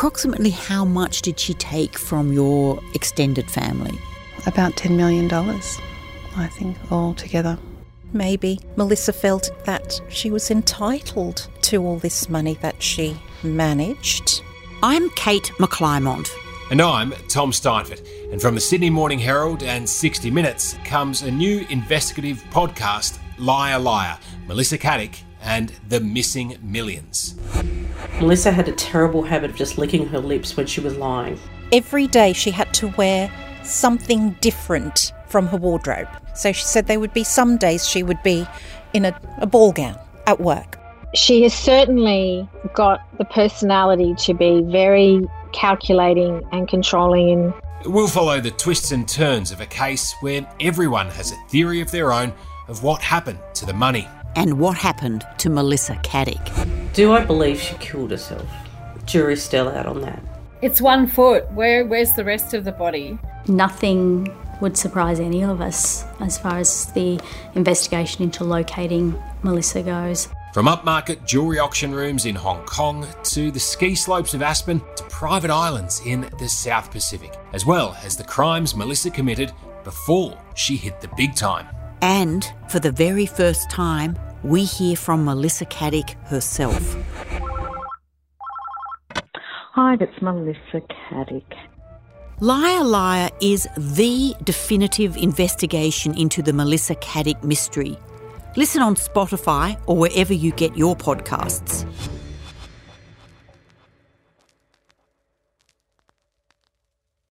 approximately how much did she take from your extended family? About $10 million, I think, altogether. Maybe Melissa felt that she was entitled to all this money that she managed. I'm Kate McClymont. And I'm Tom Steinfort. And from the Sydney Morning Herald and 60 Minutes comes a new investigative podcast, Liar Liar, Melissa Caddick and the Missing Millions. Melissa had a terrible habit of just licking her lips when she was lying. Every day she had to wear something different from her wardrobe. So she said there would be some days she would be in a, a ball gown at work. She has certainly got the personality to be very calculating and controlling and We'll follow the twists and turns of a case where everyone has a theory of their own of what happened to the money. And what happened to Melissa Caddick? Do I believe she killed herself? Jury's still out on that. It's one foot. Where where's the rest of the body? Nothing would surprise any of us as far as the investigation into locating Melissa goes. From upmarket jewellery auction rooms in Hong Kong to the ski slopes of Aspen to private islands in the South Pacific, as well as the crimes Melissa committed before she hit the big time. And for the very first time, we hear from Melissa Caddick herself. Hi, it's Melissa Caddick. Liar Liar is the definitive investigation into the Melissa Caddick mystery. Listen on Spotify or wherever you get your podcasts.